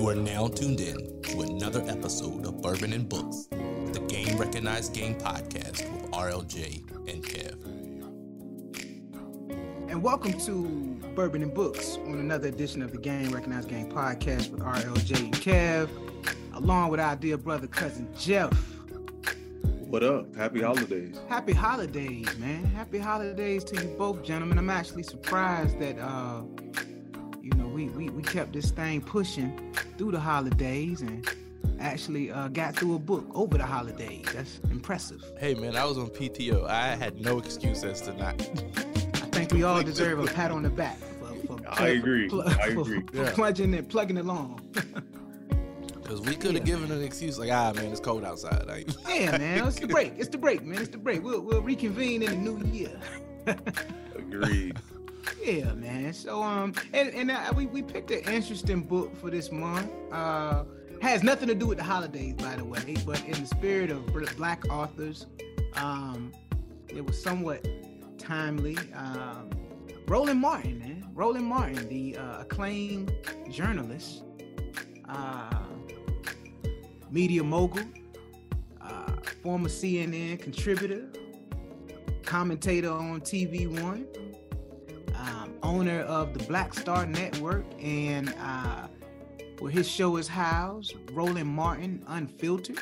You are now tuned in to another episode of Bourbon and Books, the Game Recognized Game podcast with RLJ and Kev. And welcome to Bourbon and Books on another edition of the Game Recognized Game podcast with RLJ and Kev, along with our dear brother cousin Jeff. What up? Happy holidays. Happy holidays, man. Happy holidays to you both, gentlemen. I'm actually surprised that uh you know we we, we kept this thing pushing through the holidays and actually uh, got through a book over the holidays. That's impressive. Hey man, I was on PTO. I had no excuse as to not. I think we all deserve a pat on the back. For, for, I agree. pl- I agree. For, Yeah. plugging it, plugging along. Because we could have Yeah. given an excuse like, ah man, it's cold outside. Like, Yeah, man. It's the break. It's the break, man. It's the break. We'll we'll reconvene in the new year. Agreed. Yeah, man. So um, and and uh, we we picked an interesting book for this month. Uh, has nothing to do with the holidays, by the way, but in the spirit of black authors, um, it was somewhat timely. Um, Roland Martin, man. Roland Martin, the uh, acclaimed journalist, uh, media mogul, uh, former CNN contributor, commentator on TV One um, owner of the Black Star Network, and uh, where his show is housed, Roland Martin Unfiltered.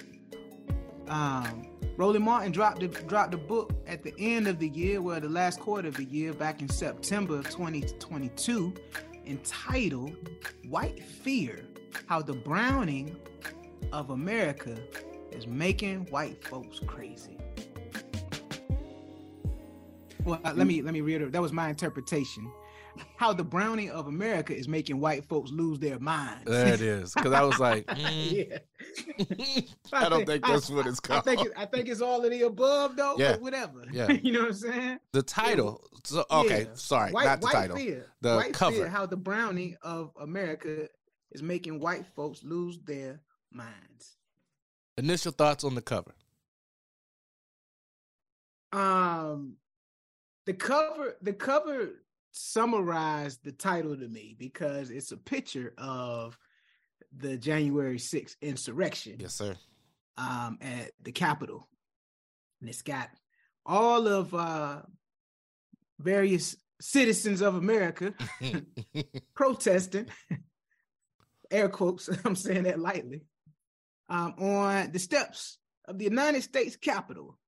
Um, Roland Martin dropped the, dropped a book at the end of the year, well, the last quarter of the year, back in September of 2022, entitled "White Fear: How the Browning of America is Making White Folks Crazy." Well, uh, let me let me reiterate. That was my interpretation. How the browning of America is making white folks lose their minds. There it is. Because I was like, mm, yeah. I don't think I- that's what it's I called. think it, I think it's all of the above though. Yeah. But whatever. Yeah. you know what I'm saying? the title. So okay, Yeah. sorry, white, not the white title. Fear. The white cover. Fear, how the browning of America is making white folks lose their minds. Initial thoughts on the cover. Um, the cover, the cover summarized the title to me because it's a picture of the January 6th insurrection Yes, sir. um, at the Capitol, and it's got all of uh, various citizens of America protesting. Air quotes. I'm saying that lightly. Um, on the steps of the United States Capitol.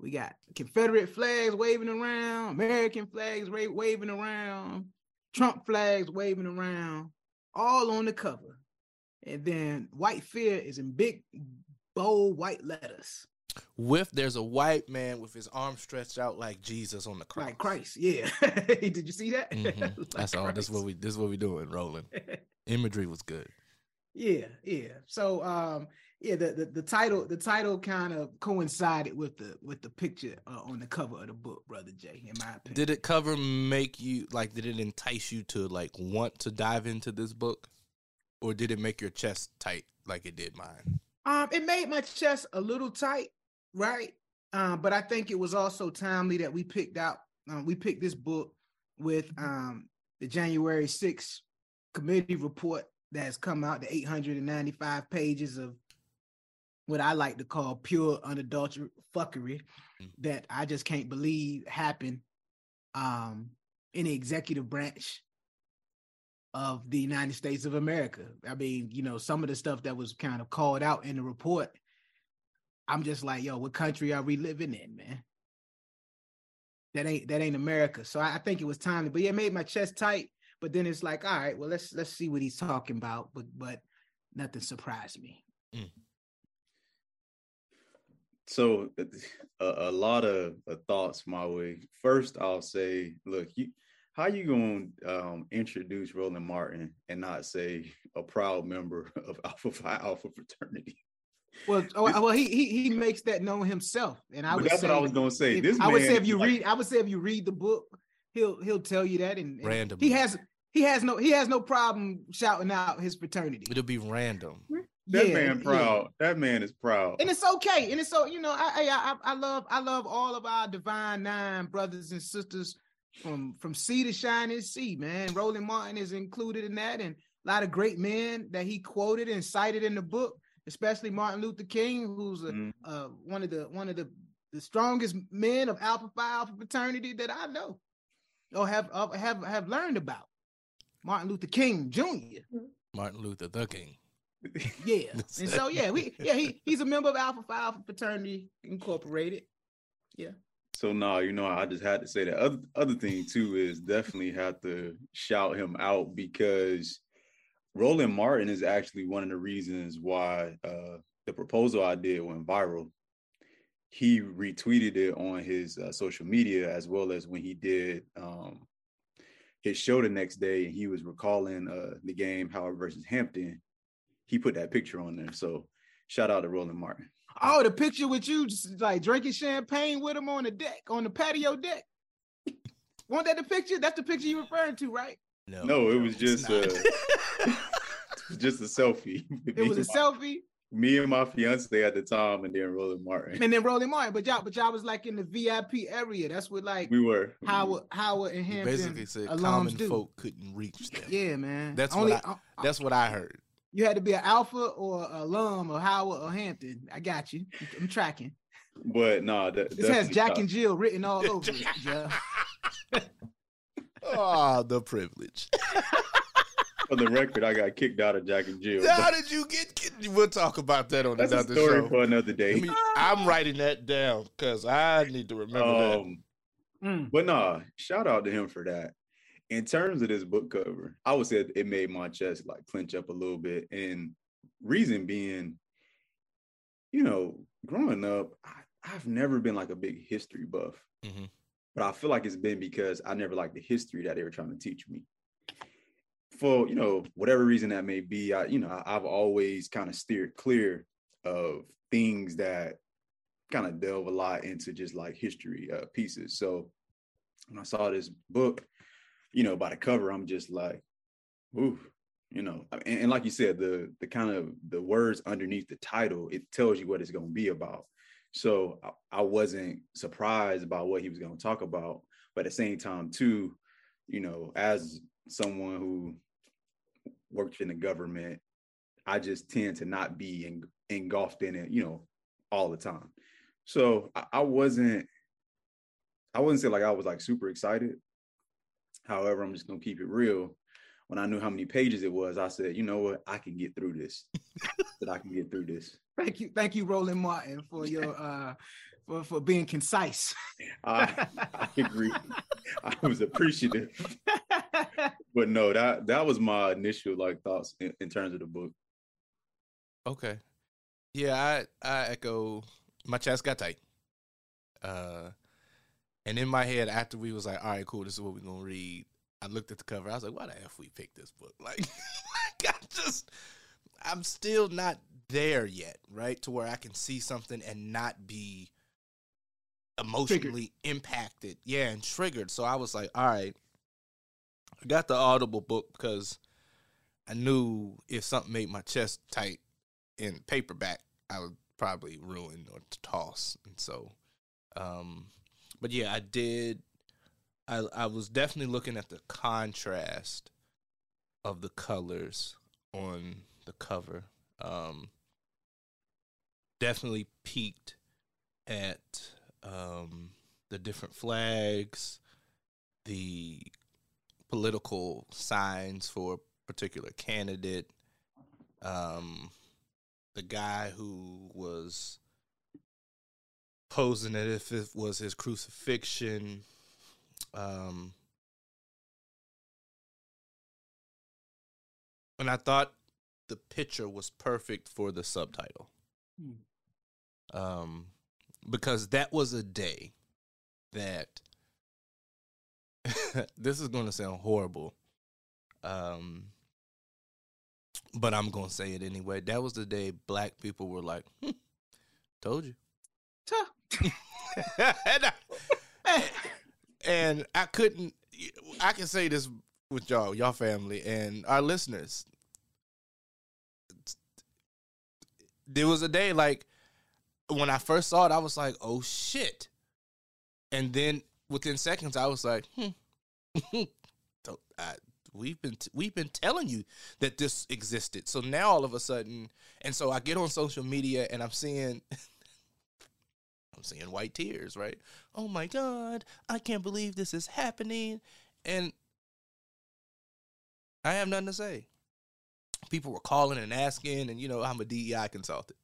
We got Confederate flags waving around, American flags ra- waving around, Trump flags waving around, all on the cover. And then white fear is in big, bold white letters. with there's a white man with his arm stretched out like Jesus on the cross. Like Christ. Yeah. Did you see that? Mhm. Like That's all. This is what we. This is what we doing. Rolling. Imagery was good. Yeah, yeah. So um yeah, the, the the title the title kind of coincided with the with the picture uh, on the cover of the book, brother Jay, in my opinion. Did it cover make you like? Did it entice you to like want to dive into this book, or did it make your chest tight like it did mine? Um, it made my chest a little tight, right? Um, but I think it was also timely that we picked out. Um, we picked this book with um the January 6th committee report that has come out, the 895 pages of what I like to call pure unadulterated fuckery Mm. that I just can't believe happened um in the executive branch of the United States of America. I mean, you know, some of the stuff that was kind of called out in the report, I'm just like, yo, what country are we living in, man? That ain't that ain't America. So I, I think it was timely. But yeah, it made my chest tight. But then it's like, all right, well, let's let's see what he's talking about. But but nothing surprised me. So a, a lot of uh, thoughts my way. First, I'll say, look, you how you gonna um, introduce Roland Martin and not say a proud member of Alpha Phi Alpha fraternity? Well, oh, well, he, he he makes that known himself, and I But would that's say, what I was gonna say. if- This I would say if you like- read, I would say if you read the book, he'll he'll tell you that, and, and Randomly. he has he has no he has no problem shouting out his fraternity. It'll be random. That Yeah, man yeah. proud. That man is proud. and it's okay, and it's so you know I, I I I love I love all of our divine nine brothers and sisters from from sea to shining sea, man. Roland Martin is included in that, and a lot of great men that he quoted and cited in the book, especially Martin Luther King, who's a, Mhm. uh, one of the one of the the strongest men of Alpha Phi Alpha fraternity that I know or have uh, have have learned about. Martin Luther King Jr. Martin Luther the King. Yeah, and so yeah, we yeah he he's a member of Alpha Phi Alpha fraternity incorporated. Yeah. So no, you know, I just had to say that. Other other thing too is definitely have to shout him out because Roland Martin is actually one of the reasons why uh, the proposal I did went viral. He retweeted it on his uh, social media as well as when he did um, his show the next day, and he was recalling uh, the game Howard versus Hampton. He put that picture on there. So shout out to Roland Martin. Oh, the picture with you just like drinking champagne with him on the deck, on the patio deck. Wasn't that the picture? That's the picture you're referring to, right? No, no, it was just not. uh, it was just a selfie. It was a selfie, me and my fiance at the time, and then Roland Martin. and then Roland Martin. But y'all, but y'all was like in the VIP area. That's what like We were Howard, Howard and You basically said common do. folk couldn't reach them. Yeah, man. That's Only what uh, uh, That's what I heard. You had to be an alpha or a alum or Howard or Hampton. I got you. I'm tracking. But no, that, This has Jack and Jill written all over it. Jeff. oh, the privilege. for the record, I got kicked out of Jack and Jill. How did you get? get we'll talk about that on That's a another story show. for another day. Let me- I'm writing that down because I need to remember that. Um, Mm. but nah, shout out to him for that. In terms of this book cover, I would say it made my chest like clench up a little bit. And reason being, you know, growing up, I, I've never been like a big history buff. Mhm. But I feel like it's been because I never liked the history that they were trying to teach me. For you know, whatever reason that may be, I you know, I, I've always kind of steered clear of things that kind of delve a lot into just like history uh, pieces. So when I saw this book, you know, by the cover, I'm just like, ooh, you know, and, and like you said, the the kind of the words underneath the title, it tells you what it's going to be about. So I, I wasn't surprised about what he was going to talk about, but at the same time, too, you know, as someone who worked in the government, I just tend to not be en- engulfed in it, you know, all the time. So I, I wasn't, I wouldn't say like I was like super excited. However, I'm just gonna keep it real. When I knew how many pages it was, I said, you know what, I can get through this. that I can get through this. Thank you, thank you, Roland Martin, for your uh for, for being concise. I, I agree. I was appreciative, but no, that that was my initial like thoughts in, in terms of the book. Okay. Yeah, I I echo. My chest got tight. Uh, and in my head, after we was like, all right, cool, this is what we're gonna read. I looked at the cover. I was like, why the f we picked this book? Like, I just, I'm still not there yet, right? To where I can see something and not be emotionally impacted. Yeah, and triggered. So I was like, all right. I got the Audible book because I knew if something made my chest tight in paperback, I would probably ruin or toss. And so, um, but yeah, I did. I I was definitely looking at the contrast of the colors on the cover. Um, definitely peaked at um, the different flags, the political signs for a particular candidate. Um, the guy who was posing it if it was his crucifixion. Um, and I thought the picture was perfect for the subtitle. Um, because that was a day that this is going to sound horrible. Um, but I'm going to say it anyway. That was the day black people were like, hmm, told you. Tuh. And, I, and I couldn't, I can say this with y'all, y'all family, and our listeners. There was a day like when I first saw it, I was like, oh shit. And then within seconds, I was like, hmm. I, we've been t- we've been telling you that this existed. So now all of a sudden, and so I get on social media and I'm seeing I'm seeing white tears, right? Oh my god, I can't believe this is happening. And I have nothing to say. People were calling and asking, and you know, I'm a DEI consultant.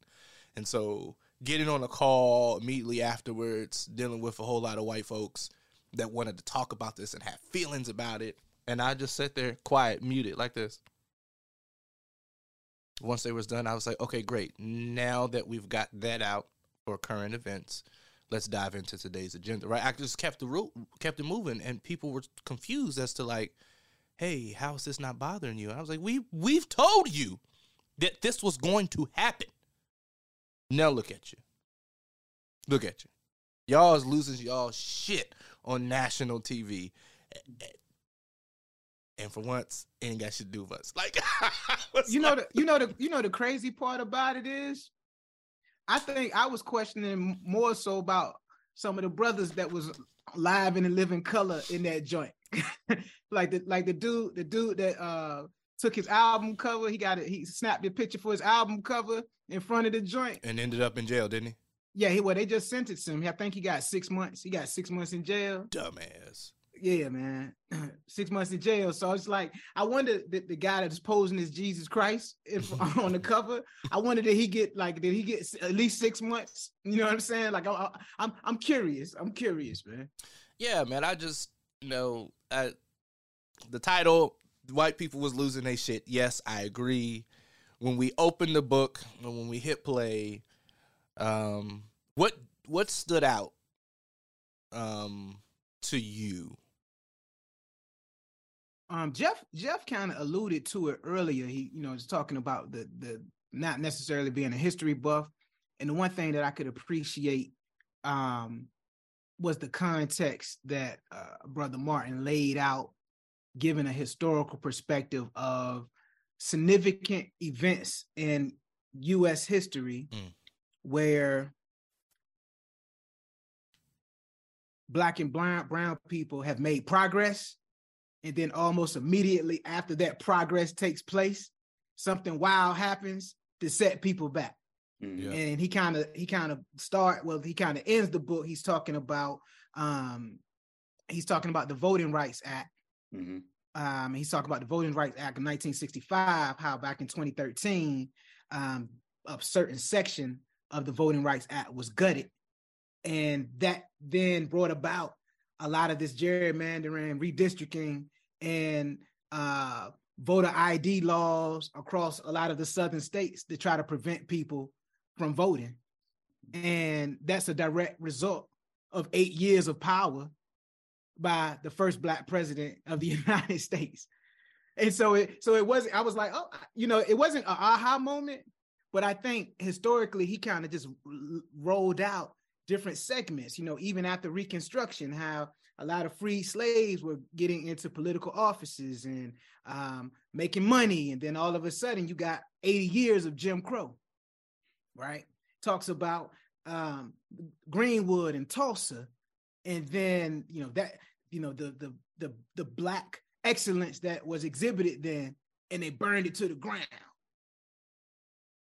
And so getting on a call immediately afterwards, dealing with a whole lot of white folks that wanted to talk about this and have feelings about it. And I just sat there quiet, muted like this. Once they was done, I was like, okay, great. Now that we've got that out for current events, let's dive into today's agenda. Right? I just kept the ro- kept it moving and people were confused as to like, hey, how is this not bothering you? And I was like, we we've told you that this was going to happen. Now look at you. Look at you. Y'all is losing y'all shit on national TV. And for once, ain't got shit to do with us. Like you know, the, you know the you know the crazy part about it is, I think I was questioning more so about some of the brothers that was live in the living color in that joint. like the like the dude, the dude that uh took his album cover, he got it, he snapped a picture for his album cover in front of the joint. And ended up in jail, didn't he? Yeah, he well, they just sentenced him. I think he got six months. He got six months in jail. Dumbass. Yeah, man. six months in jail. So it's like I wonder that the guy that's posing as Jesus Christ if on the cover. I wonder did he get like did he get at least six months? You know what I'm saying? Like I, I'm I'm curious. I'm curious, man. Yeah, man. I just you know I, the title white people was losing their shit. Yes, I agree. When we opened the book and when we hit play, um, what what stood out um to you? Um, Jeff Jeff kind of alluded to it earlier. He, you know, was talking about the the not necessarily being a history buff, and the one thing that I could appreciate um was the context that uh, Brother Martin laid out, giving a historical perspective of significant events in U.S. history mm. where black and brown, brown people have made progress. And then almost immediately after that progress takes place, something wild happens to set people back. Mm-hmm. And he kind of he kind of start well, he kind of ends the book. He's talking about um he's talking about the Voting Rights Act. Mm-hmm. Um, he's talking about the Voting Rights Act of 1965, how back in 2013, um, a certain section of the Voting Rights Act was gutted and that then brought about a lot of this gerrymandering, redistricting, and uh, voter ID laws across a lot of the southern states to try to prevent people from voting. And that's a direct result of eight years of power by the first black president of the United States. And so it so it wasn't, I was like, oh, you know, it wasn't an aha moment, but I think historically he kind of just rolled out different segments, you know, even after Reconstruction, how a lot of free slaves were getting into political offices and um, making money. And then all of a sudden, you got 80 years of Jim Crow, right? Talks about um, Greenwood and Tulsa. And then, you know, that, you know, the, the, the, the black excellence that was exhibited then, and they burned it to the ground.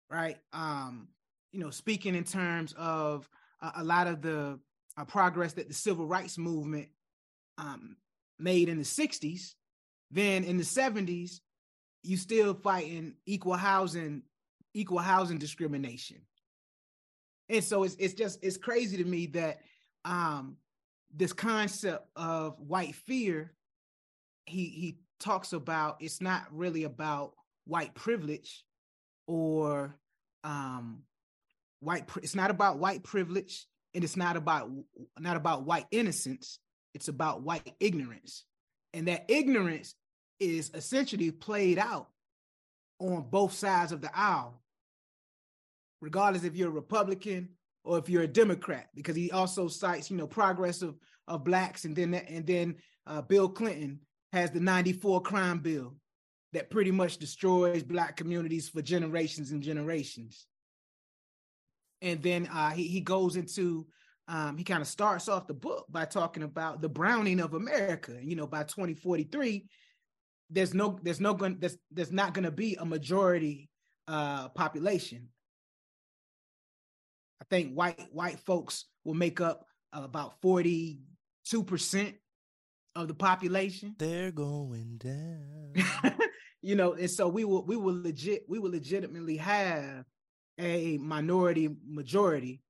Right. Um, you know, speaking in terms of uh, a lot of the uh, progress that the civil rights movement um, made in the 60s, then in the 70s, you still fighting equal housing, equal housing discrimination. And so it's it's just it's crazy to me that um, this concept of white fear, he he talks about it's not really about white privilege or um, white it's not about white privilege and it's not about not about white innocence it's about white ignorance. And that ignorance is essentially played out on both sides of the aisle regardless if you're a republican or if you're a democrat because he also cites you know progress of, of blacks and then and then uh, bill clinton has the 94 crime bill that pretty much destroys black communities for generations and generations and then uh, he he goes into um, he kind of starts off the book by talking about the browning of America. You know, by 2043, there's no there's no going there's there's not going to be a majority uh population. I think white white folks will make up about 42% of the population. They're going down. you know, and so we will we will legit we will legitimately have a minority majority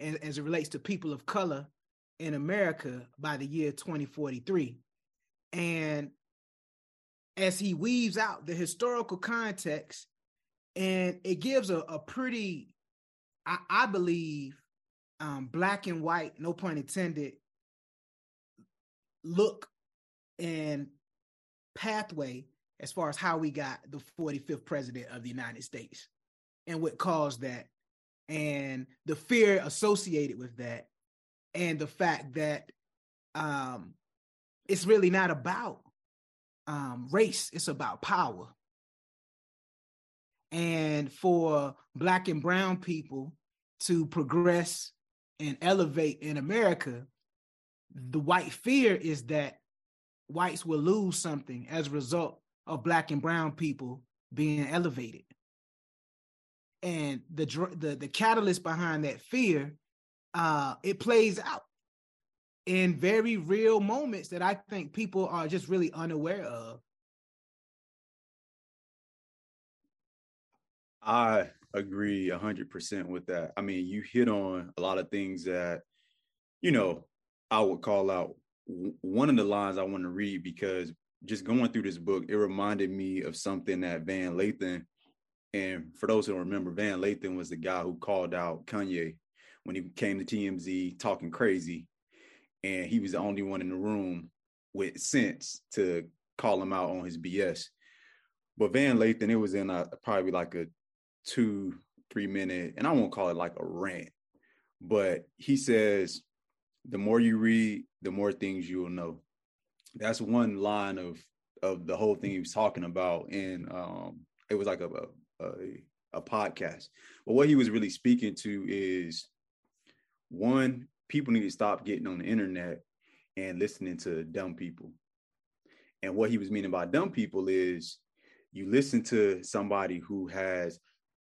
as, as it relates to people of color in America by the year 2043. And as he weaves out the historical context, and it gives a, a pretty, I, I believe, um, black and white, no pun intended, look and pathway as far as how we got the 45th president of the United States and what caused that and the fear associated with that and the fact that um, it's really not about um, race, it's about power. And for Black and Brown people to progress and elevate in America, the white fear is that whites will lose something as a result of Black and Brown people being elevated. And the the the catalyst behind that fear, uh, it plays out in very real moments that I think people are just really unaware of. I agree 100% with that. I mean, you hit on a lot of things that, you know, I would call out. One of the lines I want to read because just going through this book, it reminded me of something that Van Lathan, and for those who don't remember, Van Lathan was the guy who called out Kanye when he came to TMZ talking crazy and he was the only one in the room with sense to call him out on his BS. But Van Lathan, it was in a probably like a two, three minute, and I won't call it like a rant, but he says, the more you read, the more things you will know. That's one line of of the whole thing he was talking about. And um, it was like a, a, a podcast. But what he was really speaking to is one, people need to stop getting on the internet and listening to dumb people. And what he was meaning by dumb people is you listen to somebody who has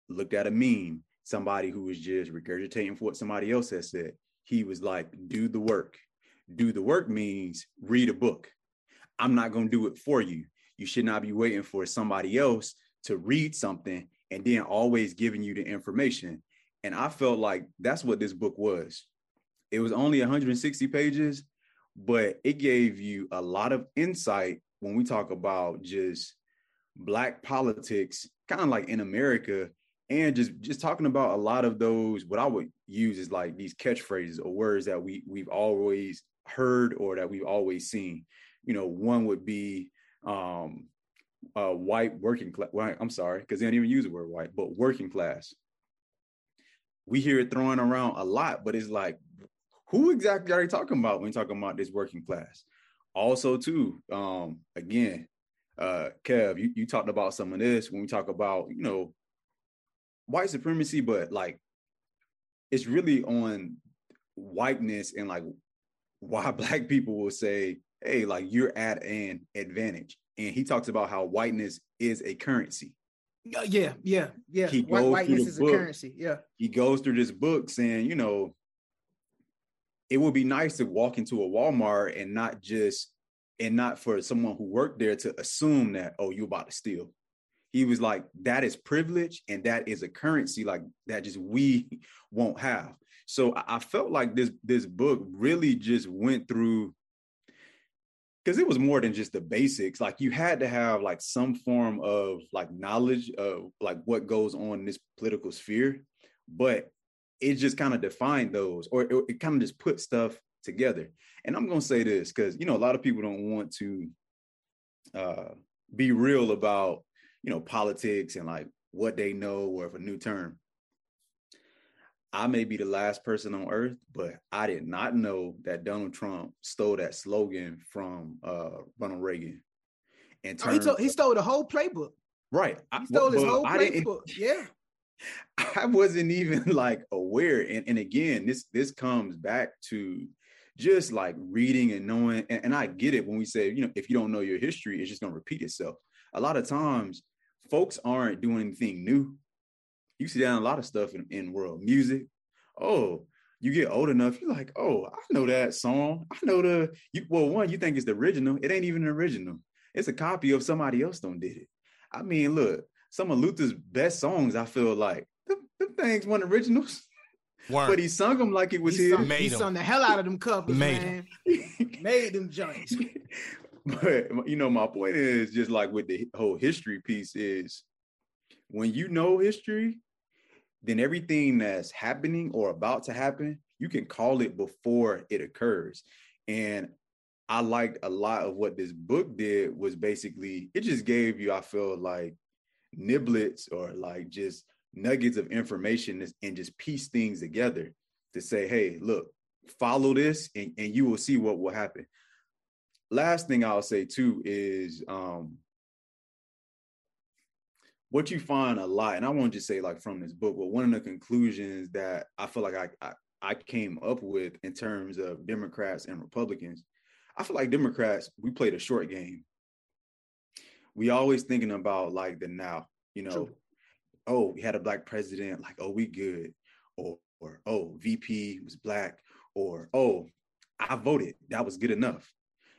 looked at a meme, somebody who is just regurgitating for what somebody else has said. He was like, do the work. Do the work means read a book. I'm not going to do it for you. You should not be waiting for somebody else to read something and then always giving you the information. And I felt like that's what this book was. It was only 160 pages, but it gave you a lot of insight when we talk about just black politics, kind of like in America, and just just talking about a lot of those what I would use is like these catchphrases or words that we we've always heard or that we've always seen. You know, one would be um uh white working class. Well, I'm sorry, because they don't even use the word white, but working class. We hear it thrown around a lot, but it's like who exactly are you talking about when talking about this working class? Also, too, um, again, uh, Kev, you, you talked about some of this when we talk about, you know, white supremacy, but like it's really on whiteness and like why black people will say, hey, like you're at an advantage. And he talks about how whiteness is a currency. Yeah, yeah, yeah. He White, whiteness is book, a currency. Yeah. He goes through this book saying, you know, it would be nice to walk into a Walmart and not just and not for someone who worked there to assume that oh you're about to steal. He was like that is privilege and that is a currency like that just we won't have. So I felt like this this book really just went through because it was more than just the basics like you had to have like some form of like knowledge of like what goes on in this political sphere but it just kind of defined those, or it, it kind of just put stuff together. And I'm gonna say this because you know a lot of people don't want to uh, be real about you know politics and like what they know or if a new term. I may be the last person on earth, but I did not know that Donald Trump stole that slogan from uh, Ronald Reagan. And oh, he, he, stole the whole playbook. Right. He stole I, his whole playbook. Yeah. I wasn't even like aware. And, and again, this this comes back to just like reading and knowing. And, and I get it when we say, you know, if you don't know your history, it's just gonna repeat itself. A lot of times, folks aren't doing anything new. You see that in a lot of stuff in, in world music. Oh, you get old enough, you're like, oh, I know that song. I know the you well, one, you think it's the original. It ain't even an original. It's a copy of somebody else done did it. I mean, look, some of Luther's best songs, I feel like them, them things weren't originals. Weren't. But he sung them like it was he his. Sung, he sung the hell out of them covers, Made man. Made them joints. but you know, my point is just like with the whole history piece is when you know history, then everything that's happening or about to happen, you can call it before it occurs. And I liked a lot of what this book did was basically it just gave you, I feel like niblets or like just nuggets of information and just piece things together to say, hey, look, follow this and, and you will see what will happen. Last thing I'll say too is um what you find a lot, and I won't just say like from this book, but one of the conclusions that I feel like I, I, I came up with in terms of Democrats and Republicans, I feel like Democrats, we played a short game. We always thinking about like the now, you know, True. oh, we had a black president, like, oh, we good. Or, or oh, VP was black, or oh, I voted. That was good enough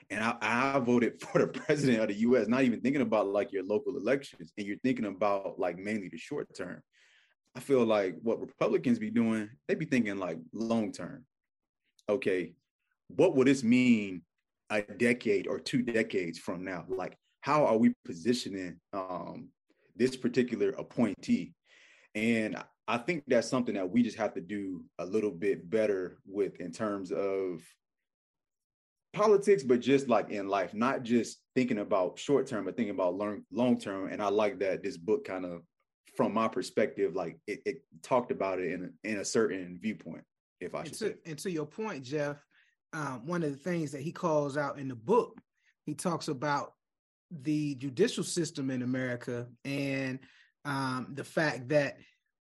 and I, I, voted for the president of the U.S. Not even thinking about like your local elections, and you're thinking about like mainly the short term. I feel like what Republicans be doing, they be thinking like long term. Okay, what would this mean a decade or two decades from now? Like, how are we positioning um, this particular appointee? And I think that's something that we just have to do a little bit better with in terms of politics, but just like in life, not just thinking about short term, but thinking about long long term. And I like that this book kind of, from my perspective, like it, it talked about it in in a certain viewpoint. If I should and to, say. And to your point, Jeff, um, one of the things that he calls out in the book, he talks about the judicial system in America and um, the fact that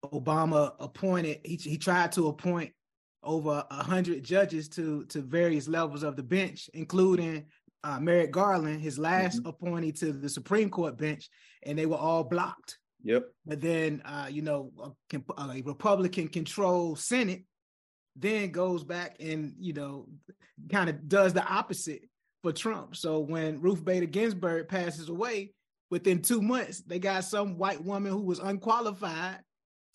Obama appointed, he, he tried to appoint over a hundred judges to to various levels of the bench, including uh, Merrick Garland, his last mm-hmm. appointee to the Supreme Court bench, and they were all blocked. Yep. But then, uh, you know, a, a Republican controlled Senate then goes back and you know kind of does the opposite for Trump. So when Ruth Bader Ginsburg passes away, within two months they got some white woman who was unqualified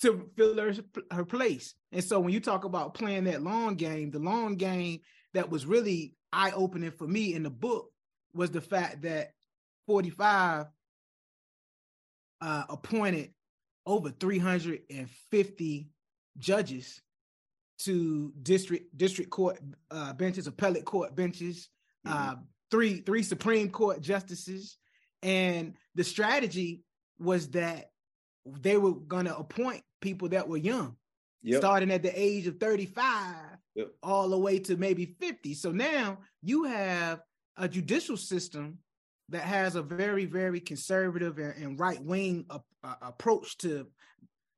to fill her, her place. And so when you talk about playing that long game, the long game that was really eye opening for me in the book was the fact that 45 uh, appointed over 350 judges to district district court uh, benches, appellate court benches, mm-hmm. uh, three three Supreme Court justices, and the strategy was that they were going to appoint people that were young, yep. starting at the age of 35 yep. all the way to maybe 50. So now you have a judicial system that has a very, very conservative and, and right wing uh, approach to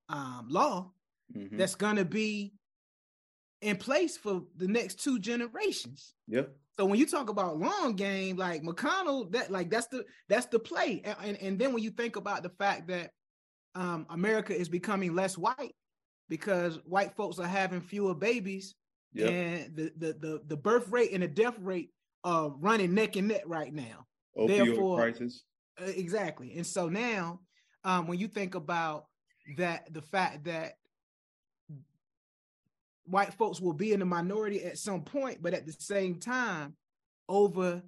um, law mm-hmm. that's going to be in place for the next two generations. Yeah. So when you talk about long game, like McConnell, that like that's the that's the play. And, and, and then when you think about the fact that um, America is becoming less white because white folks are having fewer babies, yep. and the, the the the birth rate and the death rate are running neck and neck right now. Opioid Therefore, crisis. Uh, exactly, and so now um, when you think about that, the fact that white folks will be in the minority at some point, but at the same time, over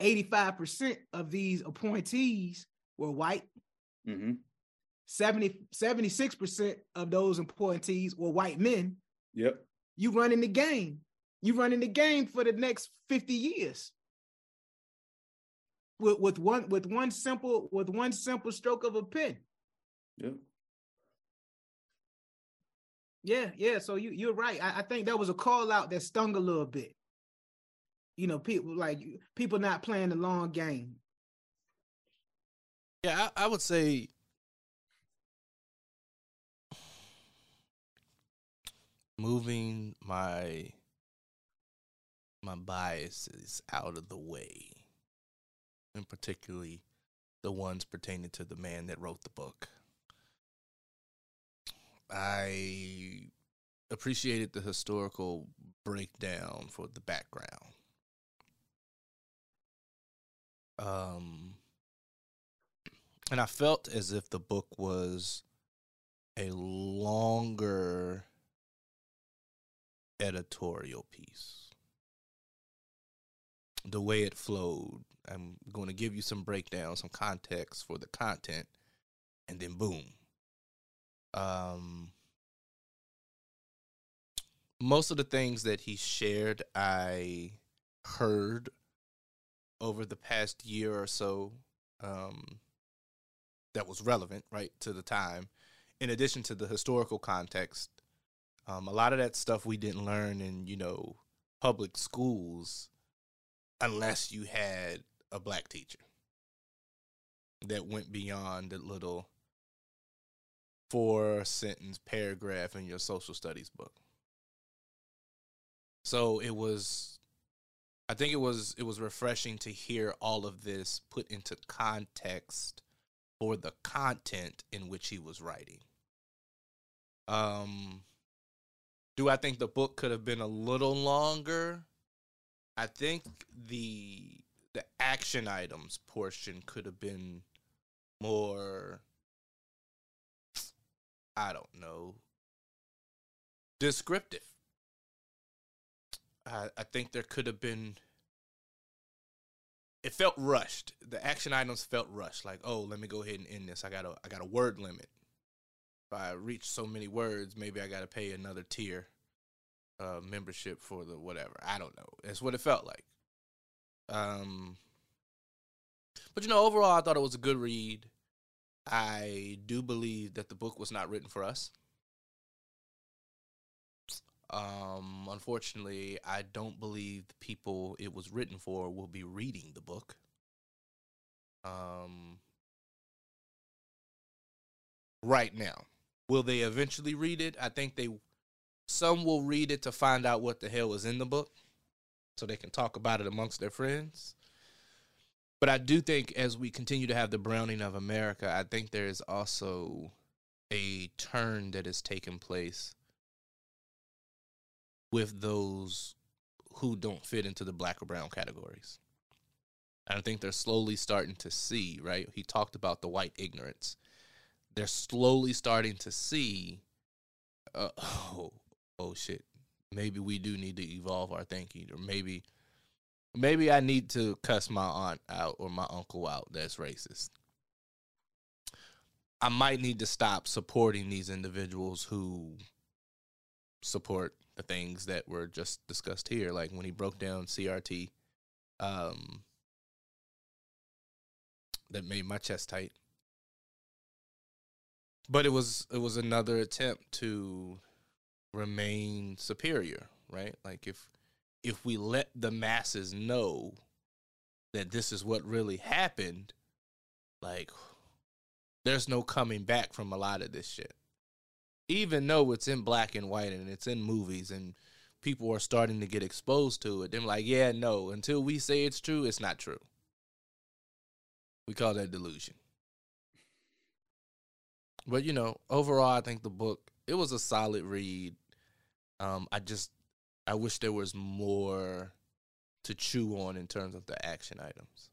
85% of these appointees were white. Mm-hmm. 70, 76% of those appointees were white men. Yep. You running the game. You running the game for the next 50 years. With, with one with one simple with one simple stroke of a pen. Yep. Yeah, yeah. So you you're right. I, I think that was a call out that stung a little bit. You know, people like people not playing the long game. Yeah, I, I would say moving my my biases out of the way, and particularly the ones pertaining to the man that wrote the book. I appreciated the historical breakdown for the background. Um, and I felt as if the book was a longer editorial piece. The way it flowed. I'm going to give you some breakdown, some context for the content, and then boom. Um, most of the things that he shared, I heard over the past year or so um, that was relevant, right, to the time. In addition to the historical context, um, a lot of that stuff we didn't learn in, you know, public schools unless you had a black teacher that went beyond the little four sentence paragraph in your social studies book. So it was I think it was it was refreshing to hear all of this put into context for the content in which he was writing. Um do I think the book could have been a little longer? I think the the action items portion could have been more I don't know descriptive. I, I think there could have been it felt rushed. The action items felt rushed. Like, oh, let me go ahead and end this. I got a I got a word limit. I reach so many words, maybe I got to pay another tier uh, membership for the whatever. I don't know. That's what it felt like. Um, but you know, overall, I thought it was a good read. I do believe that the book was not written for us. Um, unfortunately, I don't believe the people it was written for will be reading the book. Um, right now, will they eventually read it? I think they. Some will read it to find out what the hell was in the book, so they can talk about it amongst their friends. But I do think as we continue to have the browning of America, I think there is also a turn that has taken place with those who don't fit into the black or brown categories. I think they're slowly starting to see, right? He talked about the white ignorance. They're slowly starting to see, uh, oh, oh shit. Maybe we do need to evolve our thinking, or maybe, maybe I need to cuss my aunt out or my uncle out. That's racist. I might need to stop supporting these individuals who support the things that were just discussed here, like when he broke down CRT, um, that made my chest tight. But it was it was another attempt to remain superior, right? Like if if we let the masses know that this is what really happened, like there's no coming back from a lot of this shit even though it's in black and white and it's in movies and people are starting to get exposed to it, they're like, yeah, no, until we say it's true, it's not true. We call that delusion. But you know, overall, I think the book it was a solid read. Um, I just I wish there was more to chew on in terms of the action items.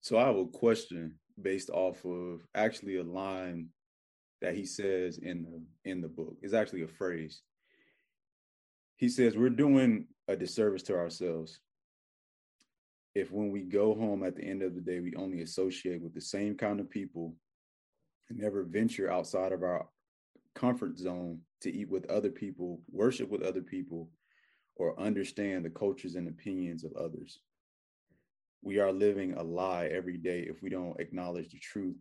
So I have a question based off of actually a line that he says in the in the book. It's actually a phrase. He says we're doing a disservice to ourselves if when we go home at the end of the day we only associate with the same kind of people never venture outside of our comfort zone to eat with other people, worship with other people, or understand the cultures and opinions of others. We are living a lie every day if we don't acknowledge the truth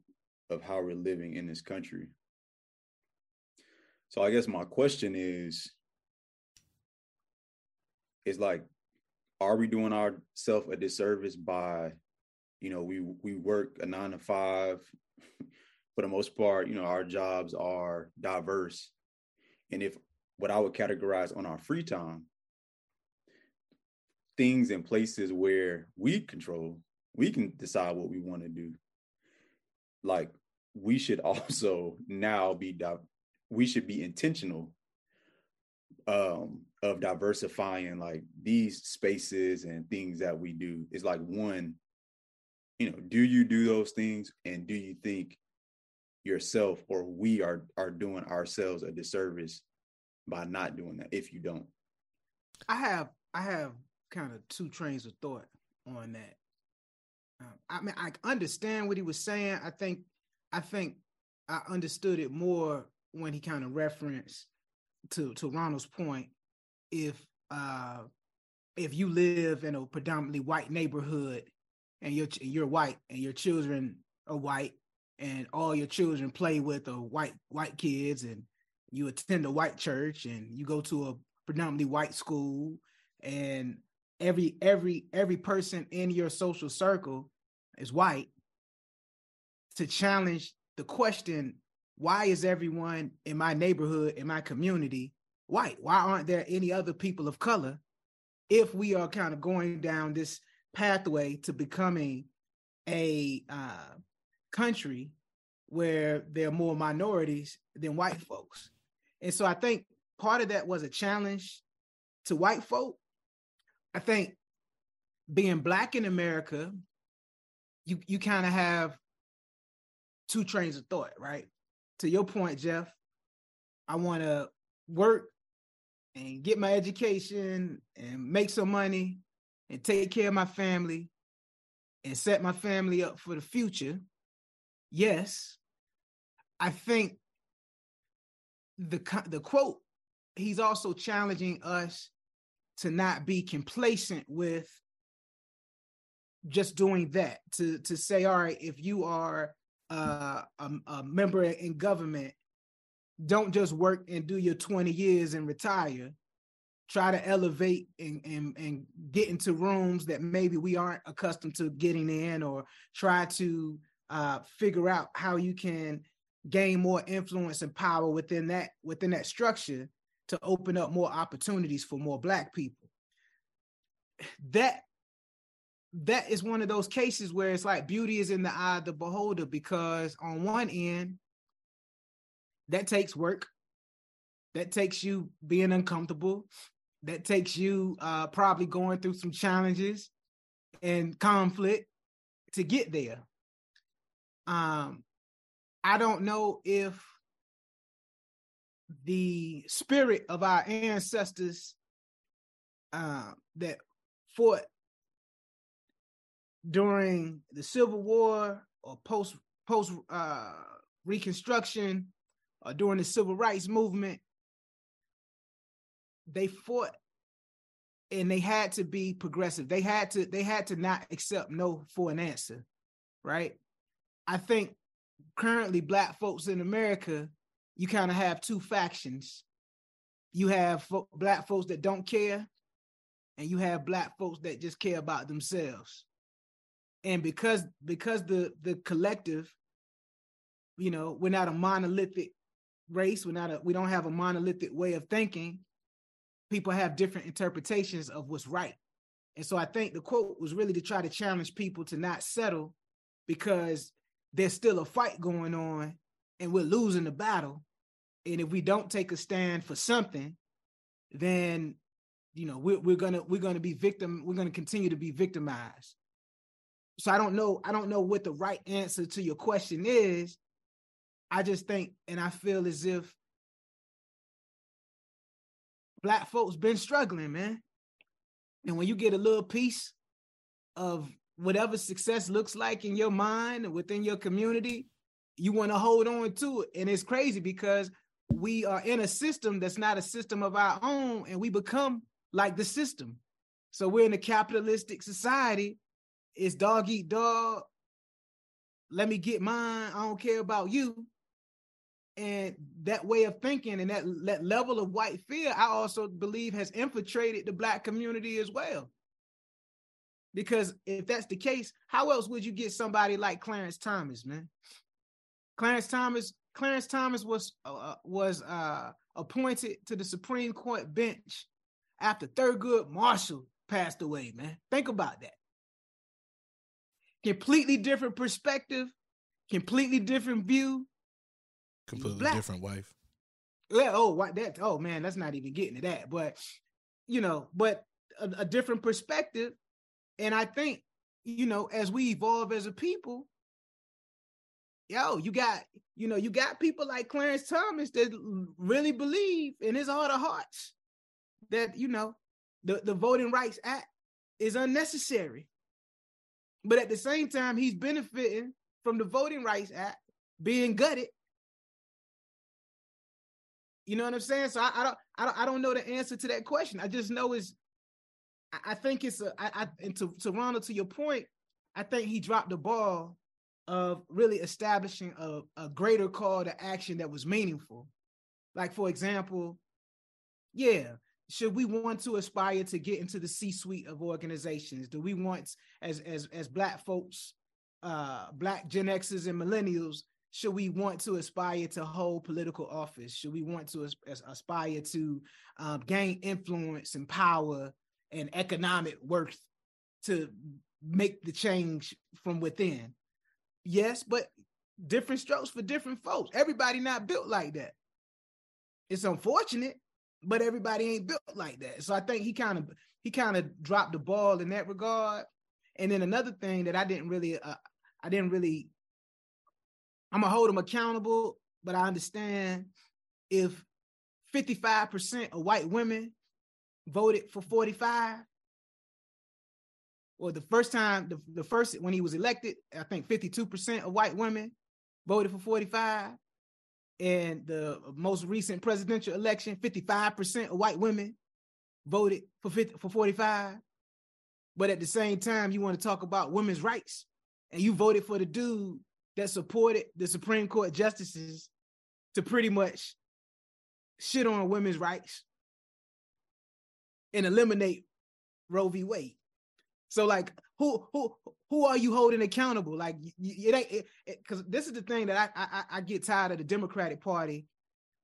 of how we're living in this country. So I guess my question is, is like, are we doing ourselves a disservice by, you know, we we work a nine to five, for the most part, you know, our jobs are diverse, and if what I would categorize on our free time, things and places where we control, we can decide what we want to do. Like we should also now be we should be intentional um of diversifying like these spaces and things that we do. Is like one you know do you do those things? And do you think yourself or we are are doing ourselves a disservice by not doing that if you don't. I have i have kind of two trains of thought on that. Um, i mean i understand what he was saying. I think i think i understood it more when he kind of referenced to to ronald's point if uh if you live in a predominantly white neighborhood and you're you're white and your children are white and all your children play with are white white kids and you attend a white church and you go to a predominantly white school and every every every person in your social circle is white to challenge the question why is everyone in my neighborhood in my community white? Why aren't there any other people of color if we are kind of going down this pathway to becoming a uh, country where there are more minorities than white folks. And so I think part of that was a challenge to white folk. I think being black in America, you you kind of have two trains of thought, right? To your point, Jeff, I want to work and get my education and make some money and take care of my family and set my family up for the future. Yes, I think the the quote he's also challenging us to not be complacent with just doing that to to say all right if you are uh, a, a member in government don't just work and do your 20 years and retire. Try to elevate and, and, and get into rooms that maybe we aren't accustomed to getting in or try to uh, figure out how you can gain more influence and power within that within that structure to open up more opportunities for more black people. That that is one of those cases where it's like beauty is in the eye of the beholder because on one end that takes work. That takes you being uncomfortable. That takes you uh, probably going through some challenges and conflict to get there. Um, I don't know if the spirit of our ancestors uh, that fought during the Civil War or post post uh, Reconstruction or during the Civil Rights Movement they fought and they had to be progressive. They had to they had to not accept no for an answer, right? I think currently black folks in America, you kind of have two factions. You have fo- black folks that don't care, and you have black folks that just care about themselves. And because because the the collective, you know, we're not a monolithic race. We're not a we don't have a monolithic way of thinking people have different interpretations of what's right. And so I think the quote was really to try to challenge people to not settle because there's still a fight going on and we're losing the battle. And if we don't take a stand for something, then you know we're, we're gonna we're gonna be victim we're gonna continue to be victimized so i don't know i don't know what the right answer to your question is i just think and i feel as if black folks been struggling, man. And when you get a little piece of whatever success looks like in your mind and within your community, you want to hold on to it. And it's crazy because we are in a system that's not a system of our own, and we become like the system. So we're in a capitalistic society. It's dog eat dog. Let me get mine. I don't care about you and that way of thinking and that, that level of white fear i also believe has infiltrated the black community as well because if that's the case how else would you get somebody like clarence thomas man clarence thomas Clarence Thomas was uh, uh, was uh, appointed to the Supreme Court bench after Thurgood Marshall passed away. Man, think about that. Completely different perspective, completely different view. Completely Black. different wife. Yeah. Oh, what that? Oh man, that's not even getting to that. But you know, but a, a different perspective, and I think you know, as we evolve as a people, yo, you got, you know, you got people like Clarence Thomas that really believe in his heart of hearts that, you know, the, the Voting Rights Act is unnecessary. But at the same time, he's benefiting from the Voting Rights Act being gutted. You know what I'm saying? So I, I don't, I don't, I don't know the answer to that question. I just know it's, I, think it's a, I, I, and to, to Ronald, to your point, I think he dropped the ball of really establishing a, a greater call to action that was meaningful. Like, for example, yeah, should we want to aspire to get into the C-suite of organizations? Do we want, as as as black folks, uh, black Gen Xers and millennials, should we want to aspire to hold political office? Should we want to as, aspire to um, gain influence and power and economic worth to make the change from within? Yes, but different strokes for different folks. Everybody not built like that. It's unfortunate, but everybody ain't built like that. So I think he kind of he kind of dropped the ball in that regard. And then another thing that I didn't really uh, I didn't really I'm gonna hold him accountable, but I understand if 55% of white women voted for 45, well, the first time, the, the first when he was elected, I think 52% of white women voted for 45. And the most recent presidential election, 55% of white women voted for 50, for 45. But at the same time, you want to talk about women's rights, and you voted for the dude that supported the Supreme Court justices to pretty much shit on women's rights and eliminate Roe v. Wade. So like who who who are you holding accountable? Like it ain't because this is the thing that I, I I get tired of the Democratic Party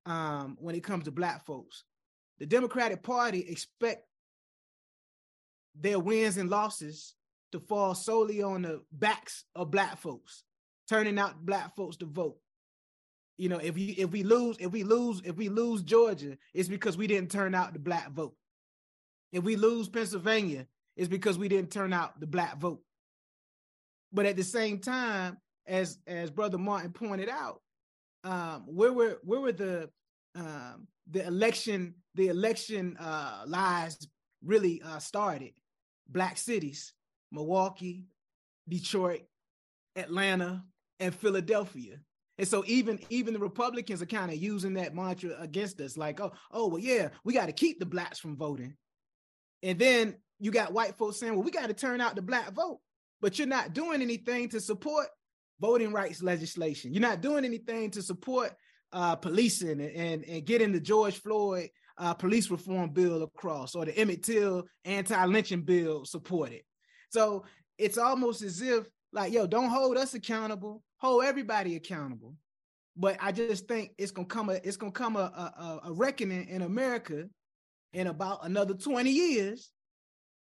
um when it comes to black folks. The Democratic Party expect their wins and losses to fall solely on the backs of black folks, turning out black folks to vote. You know, if we if we lose, if we lose, if we lose Georgia, it's because we didn't turn out the black vote. If we lose Pennsylvania, it's because we didn't turn out the black vote. But at the same time, as as Brother Martin pointed out, um, where were where were the um, the election the election uh, lies really uh, started? Black cities, Milwaukee, Detroit, Atlanta, and Philadelphia. And so even even the Republicans are kind of using that mantra against us, like, oh, oh, well, yeah, we got to keep the blacks from voting. And then you got white folks saying, well, we got to turn out the black vote, but you're not doing anything to support voting rights legislation. You're not doing anything to support uh, policing and, and, and getting the George Floyd uh, police reform bill across or the Emmett Till anti-lynching bill supported. So it's almost as if like, yo, don't hold us accountable, hold everybody accountable. But I just think it's gonna come a it's gonna come a, a, a reckoning in America in about another 20 years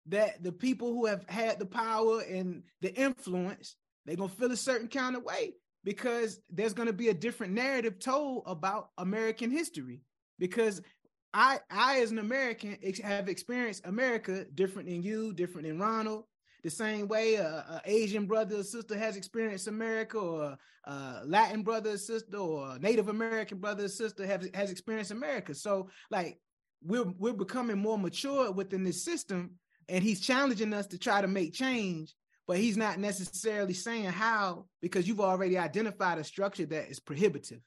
that the people who have had the power and the influence, they're gonna feel a certain kind of way because there's gonna be a different narrative told about American history. Because I, I as an American, have experienced America different than you, different than Ronald. The same way a, a Asian brother or sister has experienced America, or a Latin brother or sister, or Native American brother or sister have, has experienced America. So, like, we're we're becoming more mature within this system and he's challenging us to try to make change but he's not necessarily saying how because you've already identified a structure that is prohibitive.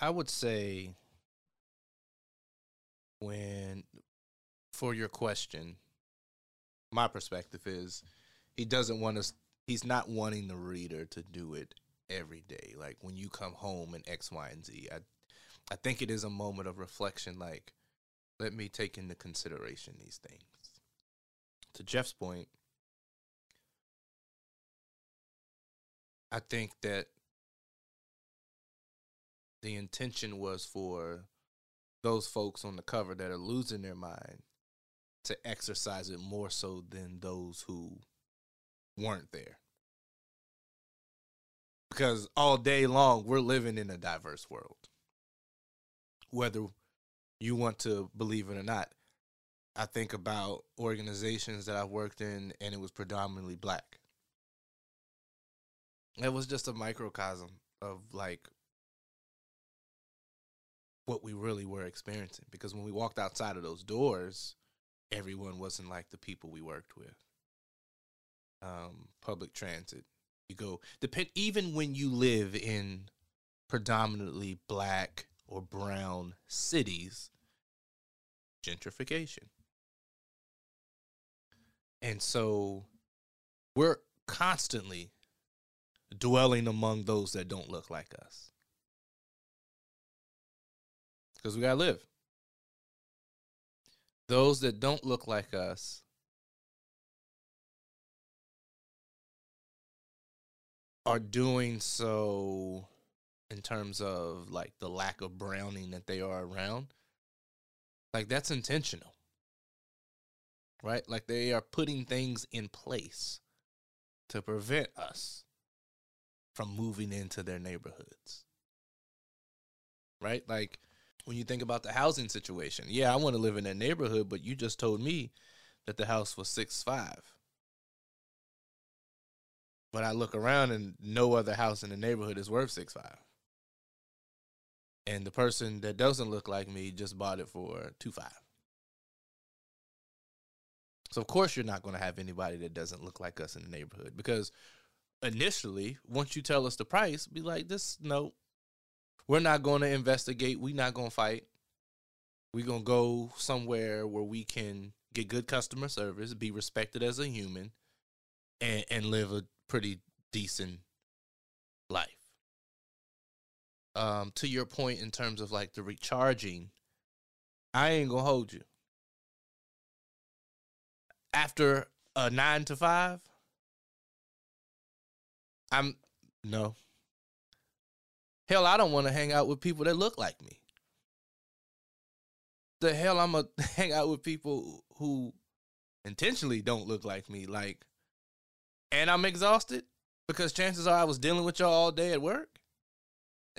I would say when for your question my perspective is he doesn't want us he's not wanting the reader to do it every day. Like when you come home and x y and z i i think it is a moment of reflection like let me take into consideration these things. To Jeff's point, I think that the intention was for those folks on the cover that are losing their mind to exercise it more so than those who weren't there. Because all day long, we're living in a diverse world. Whether you want to believe it or not, I think about organizations that I've worked in and it was predominantly black. It was just a microcosm of like what we really were experiencing because when we walked outside of those doors, everyone wasn't like the people we worked with. Um, public transit, you go depend even when you live in predominantly black or brown cities, gentrification. And so we're constantly dwelling among those that don't look like us. Because we got to live. Those that don't look like us are doing so in terms of like the lack of browning that they are around. Like that's intentional. Right? Like they are putting things in place to prevent us from moving into their neighborhoods. Right? Like when you think about the housing situation, yeah, I want to live in that neighborhood, but you just told me that the house was six five. But I look around and no other house in the neighborhood is worth six five. And the person that doesn't look like me just bought it for two five. So of course you're not going to have anybody that doesn't look like us in the neighborhood because initially, once you tell us the price, be like, this no, we're not going to investigate. We're not going to fight. We're going to go somewhere where we can get good customer service, be respected as a human, and, and live a pretty decent Um, to your point in terms of like the recharging, I ain't gonna hold you. After a nine to five, I'm no. Hell, I don't want to hang out with people that look like me. The hell, I'm gonna hang out with people who intentionally don't look like me. Like, and I'm exhausted because chances are I was dealing with y'all all day at work.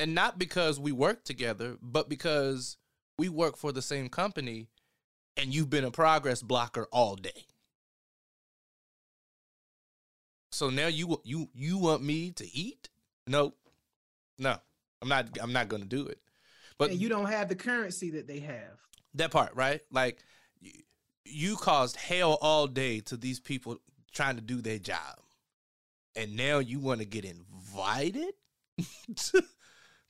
And not because we work together, but because we work for the same company and you've been a progress blocker all day. So now you you you want me to eat? No, no, I'm not. I'm not going to do it. But and you don't have the currency that they have. That part, right? Like you, you caused hell all day to these people trying to do their job, and now you want to get invited to,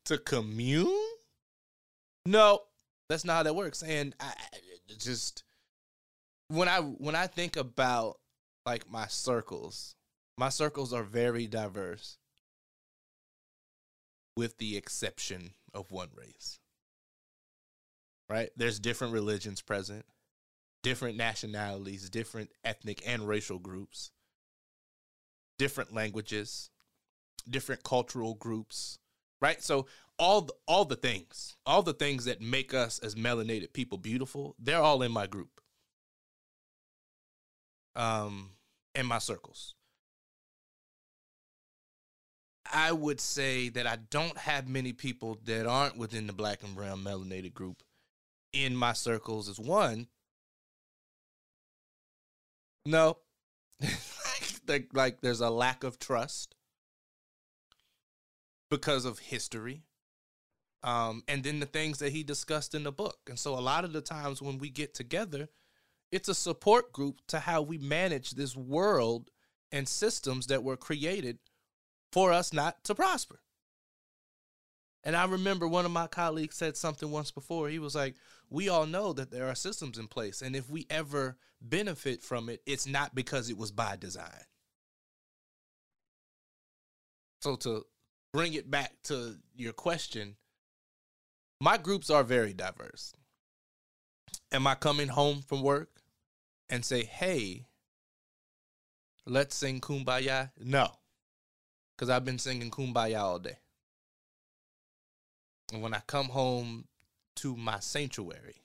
to commune? No, that's not how that works. And I just when I when I think about like my circles my circles are very diverse, with the exception of one race. Right? There's different religions present, different nationalities, different ethnic and racial groups, different languages, different cultural groups, right? So all the, all the things, all the things that make us as melanated people beautiful, they're all in my group. Um in my circles. I would say that I don't have many people that aren't within the black and brown melanated group in my circles as one. No. like, like there's a lack of trust because of history. Um, and then the things that he discussed in the book. And so a lot of the times when we get together, it's a support group to how we manage this world and systems that were created for us not to prosper. And I remember one of my colleagues said something once before. He was like, We all know that there are systems in place. And if we ever benefit from it, it's not because it was by design. So, to bring it back to your question, my groups are very diverse. Am I coming home from work and say, Hey, let's sing kumbaya? No because I've been singing Kumbaya all day. And when I come home to my sanctuary,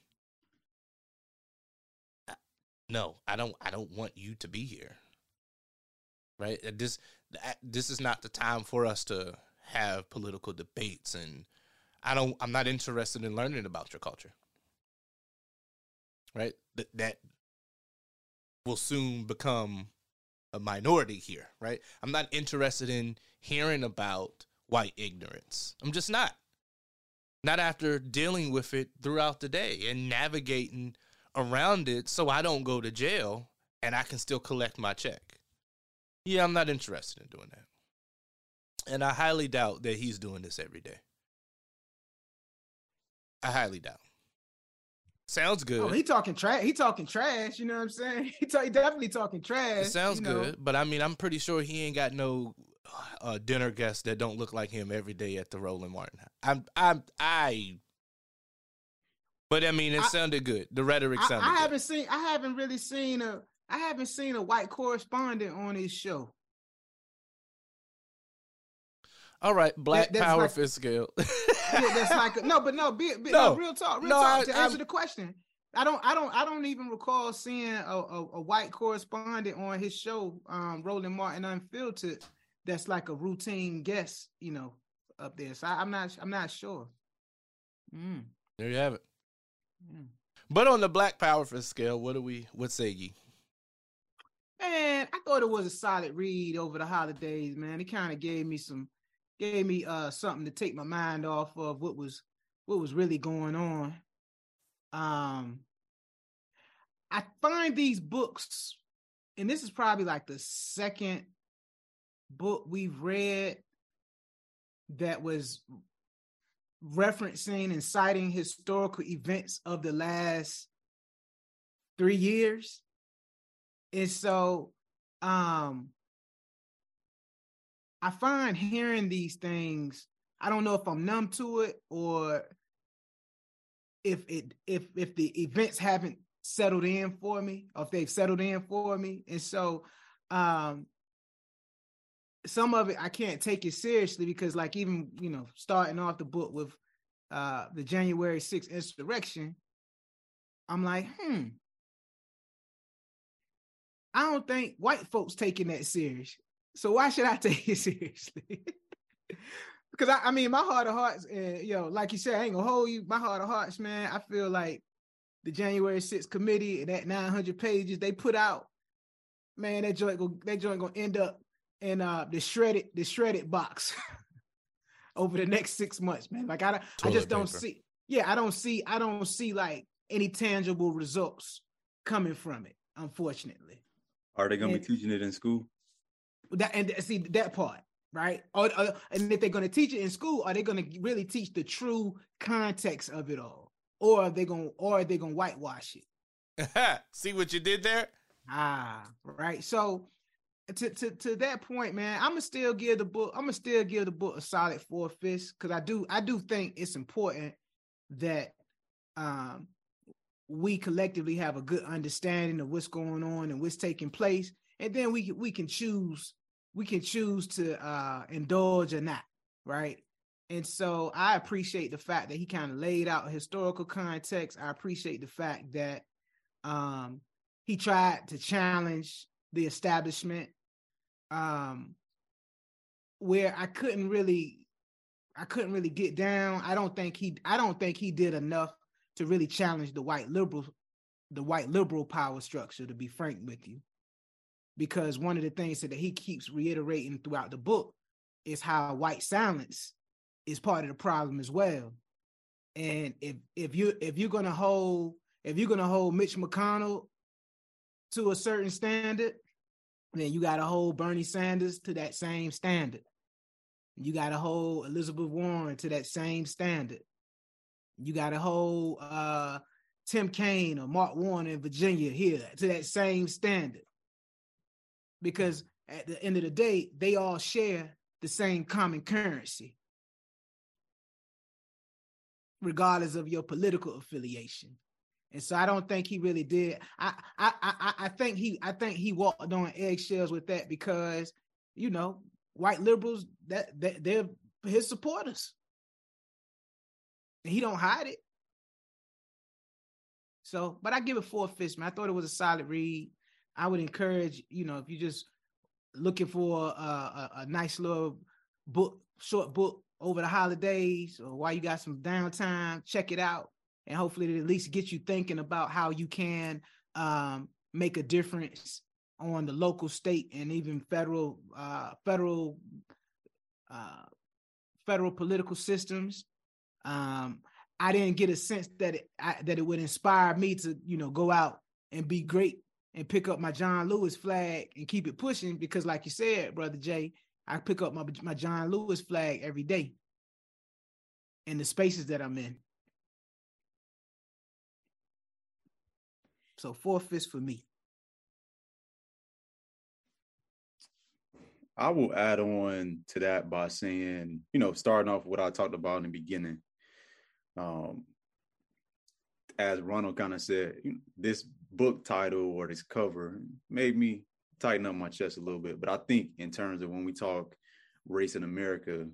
no, I don't. I don't want you to be here. Right? This this is not the time for us to have political debates, and I don't. I'm not interested in learning about your culture. Right? That that will soon become a minority here. Right? I'm not interested in hearing about white ignorance. I'm just not. Not after dealing with it throughout the day and navigating around it so I don't go to jail and I can still collect my check. Yeah, I'm not interested in doing that. And I highly doubt that he's doing this every day. I highly doubt. Sounds good. Oh, he talking trash. He talking trash. You know what I'm saying? He, talk, he definitely talking trash. It sounds you know? good, but I mean, I'm pretty sure he ain't got no uh, dinner guests that don't look like him every day at the Roland Martin. I'm, I'm, I but I mean, it I, sounded good. The rhetoric sounded. I, I haven't seen. I haven't really seen a. I haven't seen a white correspondent on his show. All right, Black that, Power like, Fist scale. yeah, that's like a, no, but no, be, be, no, no, real talk, real no, talk. I, to answer I'm, the question, I don't, I don't, I don't even recall seeing a, a, a white correspondent on his show, um, Roland Martin Unfiltered. That's like a routine guest, you know, up there. So I, am not, I'm not sure. Mm. There you have it. Mm. But on the Black Power Fist scale, what do we? What say ye? Man, I thought it was a solid read over the holidays. Man, it kind of gave me some, gave me uh something to take my mind off of what was what was really going on. Um, I find these books, and this is probably like the second book we've read that was referencing and citing historical events of the last three years. And so um I find hearing these things, I don't know if I'm numb to it or if it if if the events haven't settled in for me or if they've settled in for me. And so um some of it I can't take it seriously because like even you know starting off the book with uh the January 6th insurrection, I'm like, hmm. I don't think white folks taking that serious. So why should I take it seriously? because I, I, mean, my heart of hearts, you know, like you said, I ain't gonna hold you. My heart of hearts, man. I feel like the January 6th committee and that 900 pages they put out, man, that joint go, that joint gonna end up in uh the shredded the shredded box over the next six months, man. Like I I just don't see yeah, I don't see I don't see like any tangible results coming from it, unfortunately. Are they gonna and, be teaching it in school? That and see that part, right? Or, or, and if they're gonna teach it in school, are they gonna really teach the true context of it all? Or are they gonna or are they gonna whitewash it? see what you did there? Ah, right. So to, to to that point, man, I'm gonna still give the book. I'm gonna still give the book a solid four fists because I do I do think it's important that um we collectively have a good understanding of what's going on and what's taking place, and then we we can choose we can choose to uh indulge or not, right? And so I appreciate the fact that he kind of laid out historical context. I appreciate the fact that um he tried to challenge the establishment um where I couldn't really I couldn't really get down. I don't think he I don't think he did enough to really challenge the white liberal the white liberal power structure to be frank with you. Because one of the things that he keeps reiterating throughout the book is how white silence is part of the problem as well. And if if you if you're gonna hold if you're gonna hold Mitch McConnell to a certain standard, then you got to hold Bernie Sanders to that same standard. You got to hold Elizabeth Warren to that same standard. You got to hold uh, Tim Kaine or Mark Warner in Virginia here to that same standard. Because at the end of the day, they all share the same common currency, regardless of your political affiliation. And so I don't think he really did. I I I I think he I think he walked on eggshells with that because you know white liberals that, that they're his supporters. And he don't hide it. So, but I give it four fists, man. I thought it was a solid read. I would encourage, you know, if you're just looking for a, a, a nice little book, short book over the holidays or while you got some downtime, check it out. And hopefully it at least get you thinking about how you can um, make a difference on the local, state, and even federal uh, federal uh, federal political systems. Um, I didn't get a sense that it I, that it would inspire me to you know go out and be great and pick up my John Lewis flag and keep it pushing because, like you said, brother Jay, I pick up my my John Lewis flag every day in the spaces that I'm in. So four fists for me. I will add on to that by saying, you know, starting off what I talked about in the beginning. Um, as Ronald kind of said, this book title or this cover made me tighten up my chest a little bit. But I think in terms of when we talk race in America,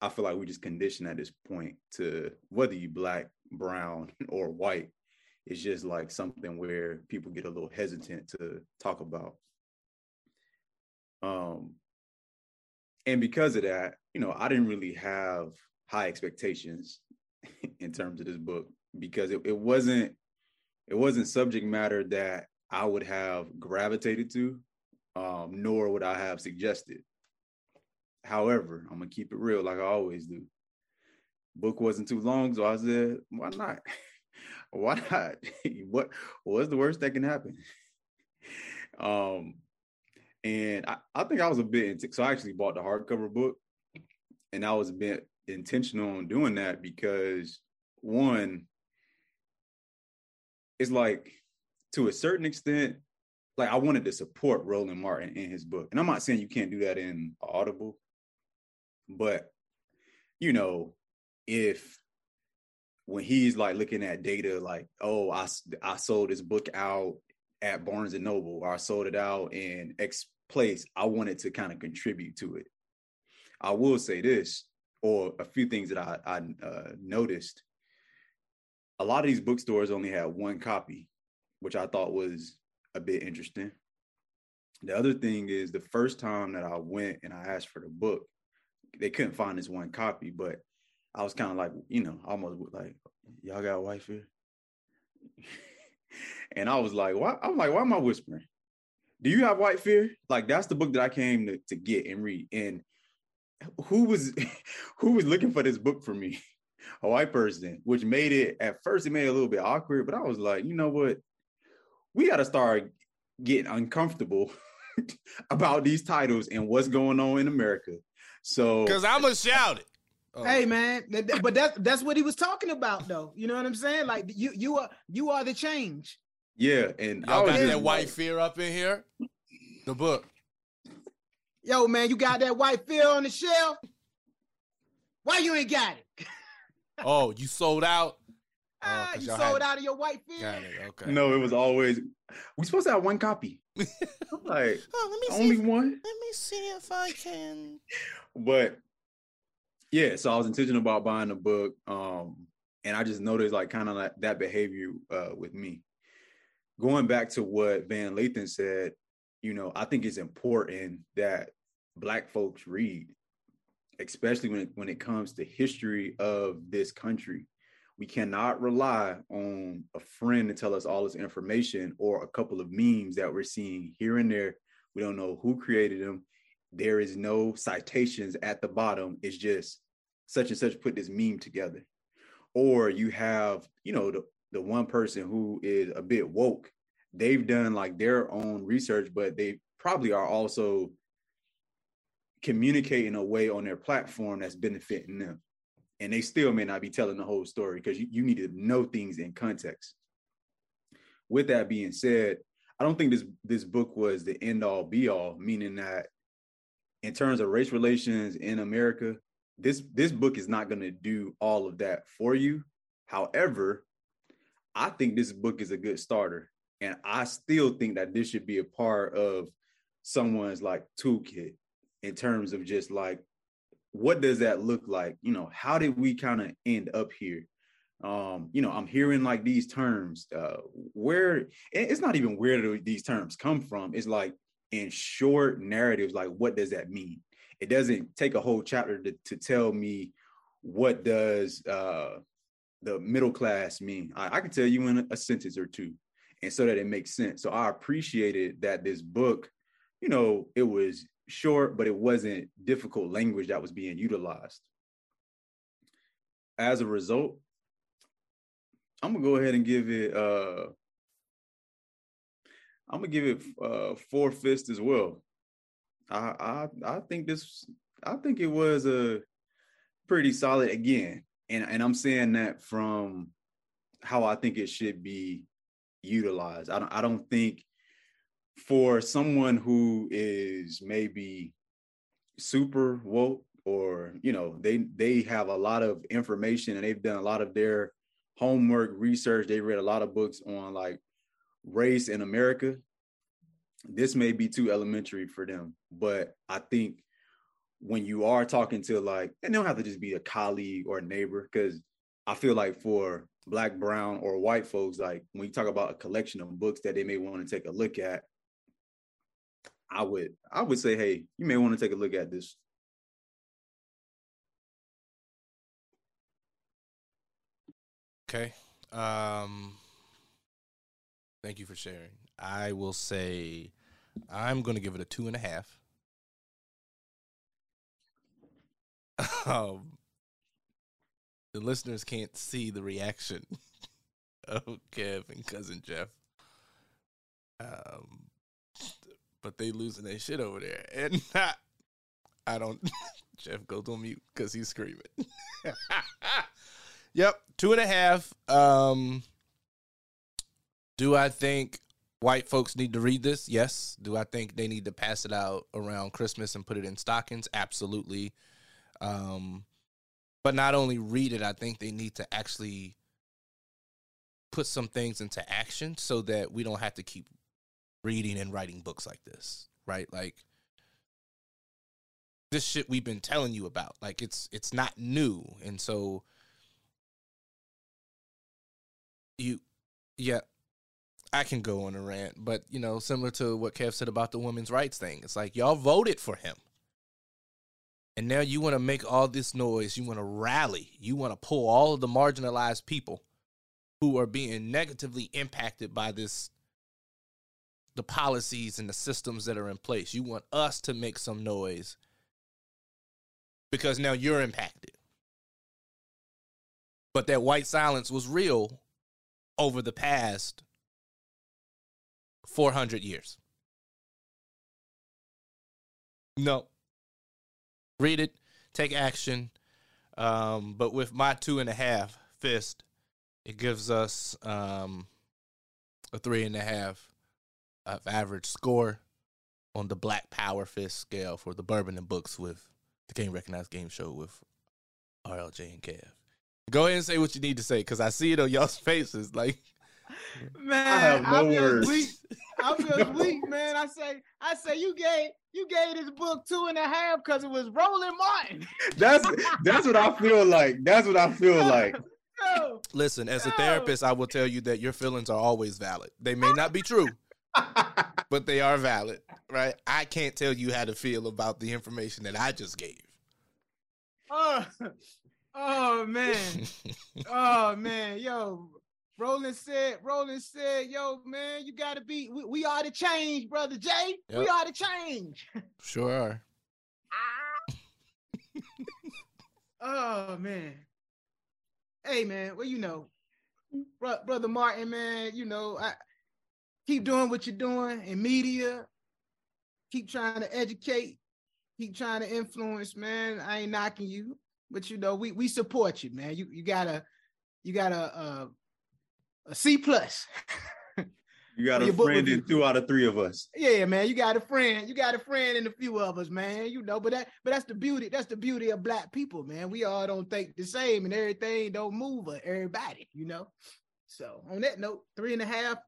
I feel like we just conditioned at this point to whether you black, brown, or white, it's just like something where people get a little hesitant to talk about. Um, and because of that, you know, I didn't really have high expectations in terms of this book because it, it wasn't it wasn't subject matter that I would have gravitated to, um, nor would I have suggested. However, I'm gonna keep it real like I always do. Book wasn't too long, so I said, why not? why not? what what's the worst that can happen? Um, and I, I think I was a bit into so I actually bought the hardcover book, and I was a bit intentional on doing that because one, it's like to a certain extent, like I wanted to support Roland Martin in his book. And I'm not saying you can't do that in Audible, but you know, if when he's like looking at data, like, oh, I, I sold this book out at Barnes and Noble, or I sold it out in X place, I wanted to kind of contribute to it. I will say this, or a few things that I, I uh, noticed. A lot of these bookstores only had one copy, which I thought was a bit interesting. The other thing is the first time that I went and I asked for the book, they couldn't find this one copy, but I was kind of like, you know, almost like, y'all got wife here? and I was like, why? I'm like, why am I whispering? Do you have White Fear? Like that's the book that I came to, to get and read. And who was who was looking for this book for me? A white person, which made it at first it made it a little bit awkward, but I was like, you know what? We got to start getting uncomfortable about these titles and what's going on in America. So because I'm gonna shout it. Oh. Hey man, but that's that's what he was talking about, though. You know what I'm saying? Like you you are you are the change. Yeah, and Y'all got that white fear up in here. The book. Yo, man, you got that white fear on the shelf? Why you ain't got it? oh, you sold out. Ah, oh, you sold out of your white fear. Okay. No, it was always we supposed to have one copy. I'm like, oh, let me only see, one. Let me see if I can. But yeah, so I was intentional about buying the book, um, and I just noticed like kind of like that behavior uh, with me going back to what Van Lathan said, you know, I think it's important that Black folks read, especially when it, when it comes to history of this country. We cannot rely on a friend to tell us all this information or a couple of memes that we're seeing here and there. We don't know who created them. There is no citations at the bottom. It's just such and such put this meme together. Or you have, you know, the, the one person who is a bit woke, they've done like their own research, but they probably are also communicating a way on their platform that's benefiting them. And they still may not be telling the whole story because you, you need to know things in context. With that being said, I don't think this this book was the end all be all, meaning that in terms of race relations in America, this this book is not going to do all of that for you. However, I think this book is a good starter. And I still think that this should be a part of someone's like toolkit. In terms of just like what does that look like? You know, how did we kind of end up here? Um, you know, I'm hearing like these terms. Uh, where it's not even where do these terms come from. It's like in short narratives, like what does that mean? It doesn't take a whole chapter to, to tell me what does uh, the middle class mean. I, I can tell you in a, a sentence or two, and so that it makes sense. So I appreciated that this book, you know, it was short, but it wasn't difficult language that was being utilized. As a result, I'm gonna go ahead and give it uh I'm gonna give it uh four fists as well. I I I think this I think it was a pretty solid again. And and I'm saying that from how I think it should be utilized. I don't I don't think for someone who is maybe super woke or you know they they have a lot of information and they've done a lot of their homework research. They read a lot of books on like race in america. This may be too elementary for them but i think when you are talking to like and they don't have to just be a colleague or a neighbor because i feel like for black brown or white folks like when you talk about a collection of books that they may want to take a look at I would I would say, hey, you may want to take a look at this. Okay. Um thank you for sharing. I will say I'm gonna give it a two and a half. um the listeners can't see the reaction of Kev and cousin Jeff. Um but they losing their shit over there. And I, I don't. Jeff, go to mute because he's screaming. yep, two and a half. Um, do I think white folks need to read this? Yes. Do I think they need to pass it out around Christmas and put it in stockings? Absolutely. Um, but not only read it, I think they need to actually put some things into action so that we don't have to keep reading and writing books like this, right? Like this shit we've been telling you about. Like it's it's not new. And so you yeah, I can go on a rant, but you know, similar to what Kev said about the women's rights thing. It's like y'all voted for him. And now you want to make all this noise. You want to rally. You want to pull all of the marginalized people who are being negatively impacted by this the policies and the systems that are in place. You want us to make some noise because now you're impacted. But that white silence was real over the past 400 years. No. Read it, take action. Um, but with my two and a half fist, it gives us um, a three and a half of average score on the Black Power Fist scale for the Bourbon and Books with the Game Recognized Game Show with RLJ and Kev. Go ahead and say what you need to say because I see it on y'all's faces. Like, man, I have no I'm words. Weak. I'm just weak, man. I say, I say, you gave you gave this book two and a half because it was Roland Martin. that's that's what I feel like. That's what I feel like. No, Listen, as a therapist, I will tell you that your feelings are always valid. They may not be true, but they are valid, right? I can't tell you how to feel about the information that I just gave. Oh, oh man, oh man, yo, Roland said, Roland said, yo, man, you gotta be, we, we are the change, brother Jay. Yep. We are the change. Sure are. ah. oh man. Hey man, well, you know, brother Martin, man, you know, I keep doing what you're doing in media. Keep trying to educate. Keep trying to influence, man. I ain't knocking you, but you know we we support you, man. You you got a you got a a, a C plus. You got a friend in two out of three of us. Yeah, man. You got a friend. You got a friend in a few of us, man. You know, but that but that's the beauty. That's the beauty of black people, man. We all don't think the same, and everything don't move everybody. You know. So on that note, three and a half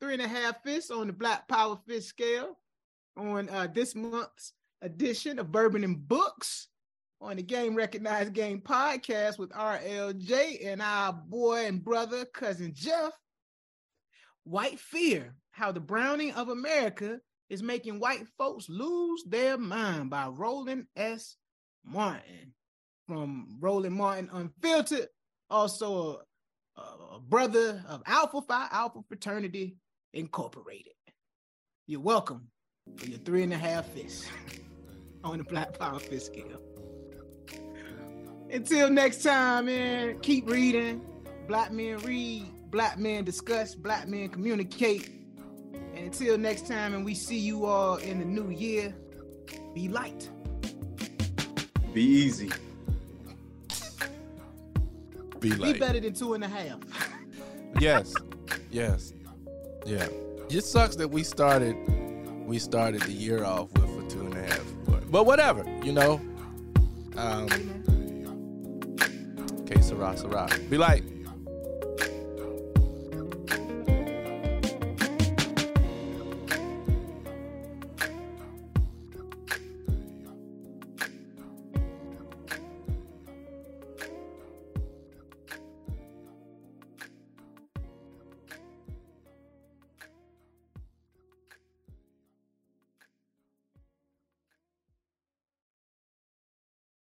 three and a half fists on the Black Power Fist scale on uh, this month's edition of Bourbon and Books on the Game Recognized Game podcast with RLJ and our boy and brother, cousin Jeff. White Fear How the Browning of America is Making White Folks Lose Their Mind by Roland S. Martin from Roland Martin Unfiltered, also a, a brother of Alpha Phi Alpha Fraternity Incorporated. You're welcome for your three and a half fists on the Black Power Fist scale. Until next time, man, keep reading. Black men read, black men discuss, black men communicate. And until next time, and we see you all in the new year, be light. Be easy. Be Be better than two and a half. yes, yes, yeah. It sucks that we started, we started the year off with a two and a half, but, but whatever, you know. Um, que sera, sera. Be like.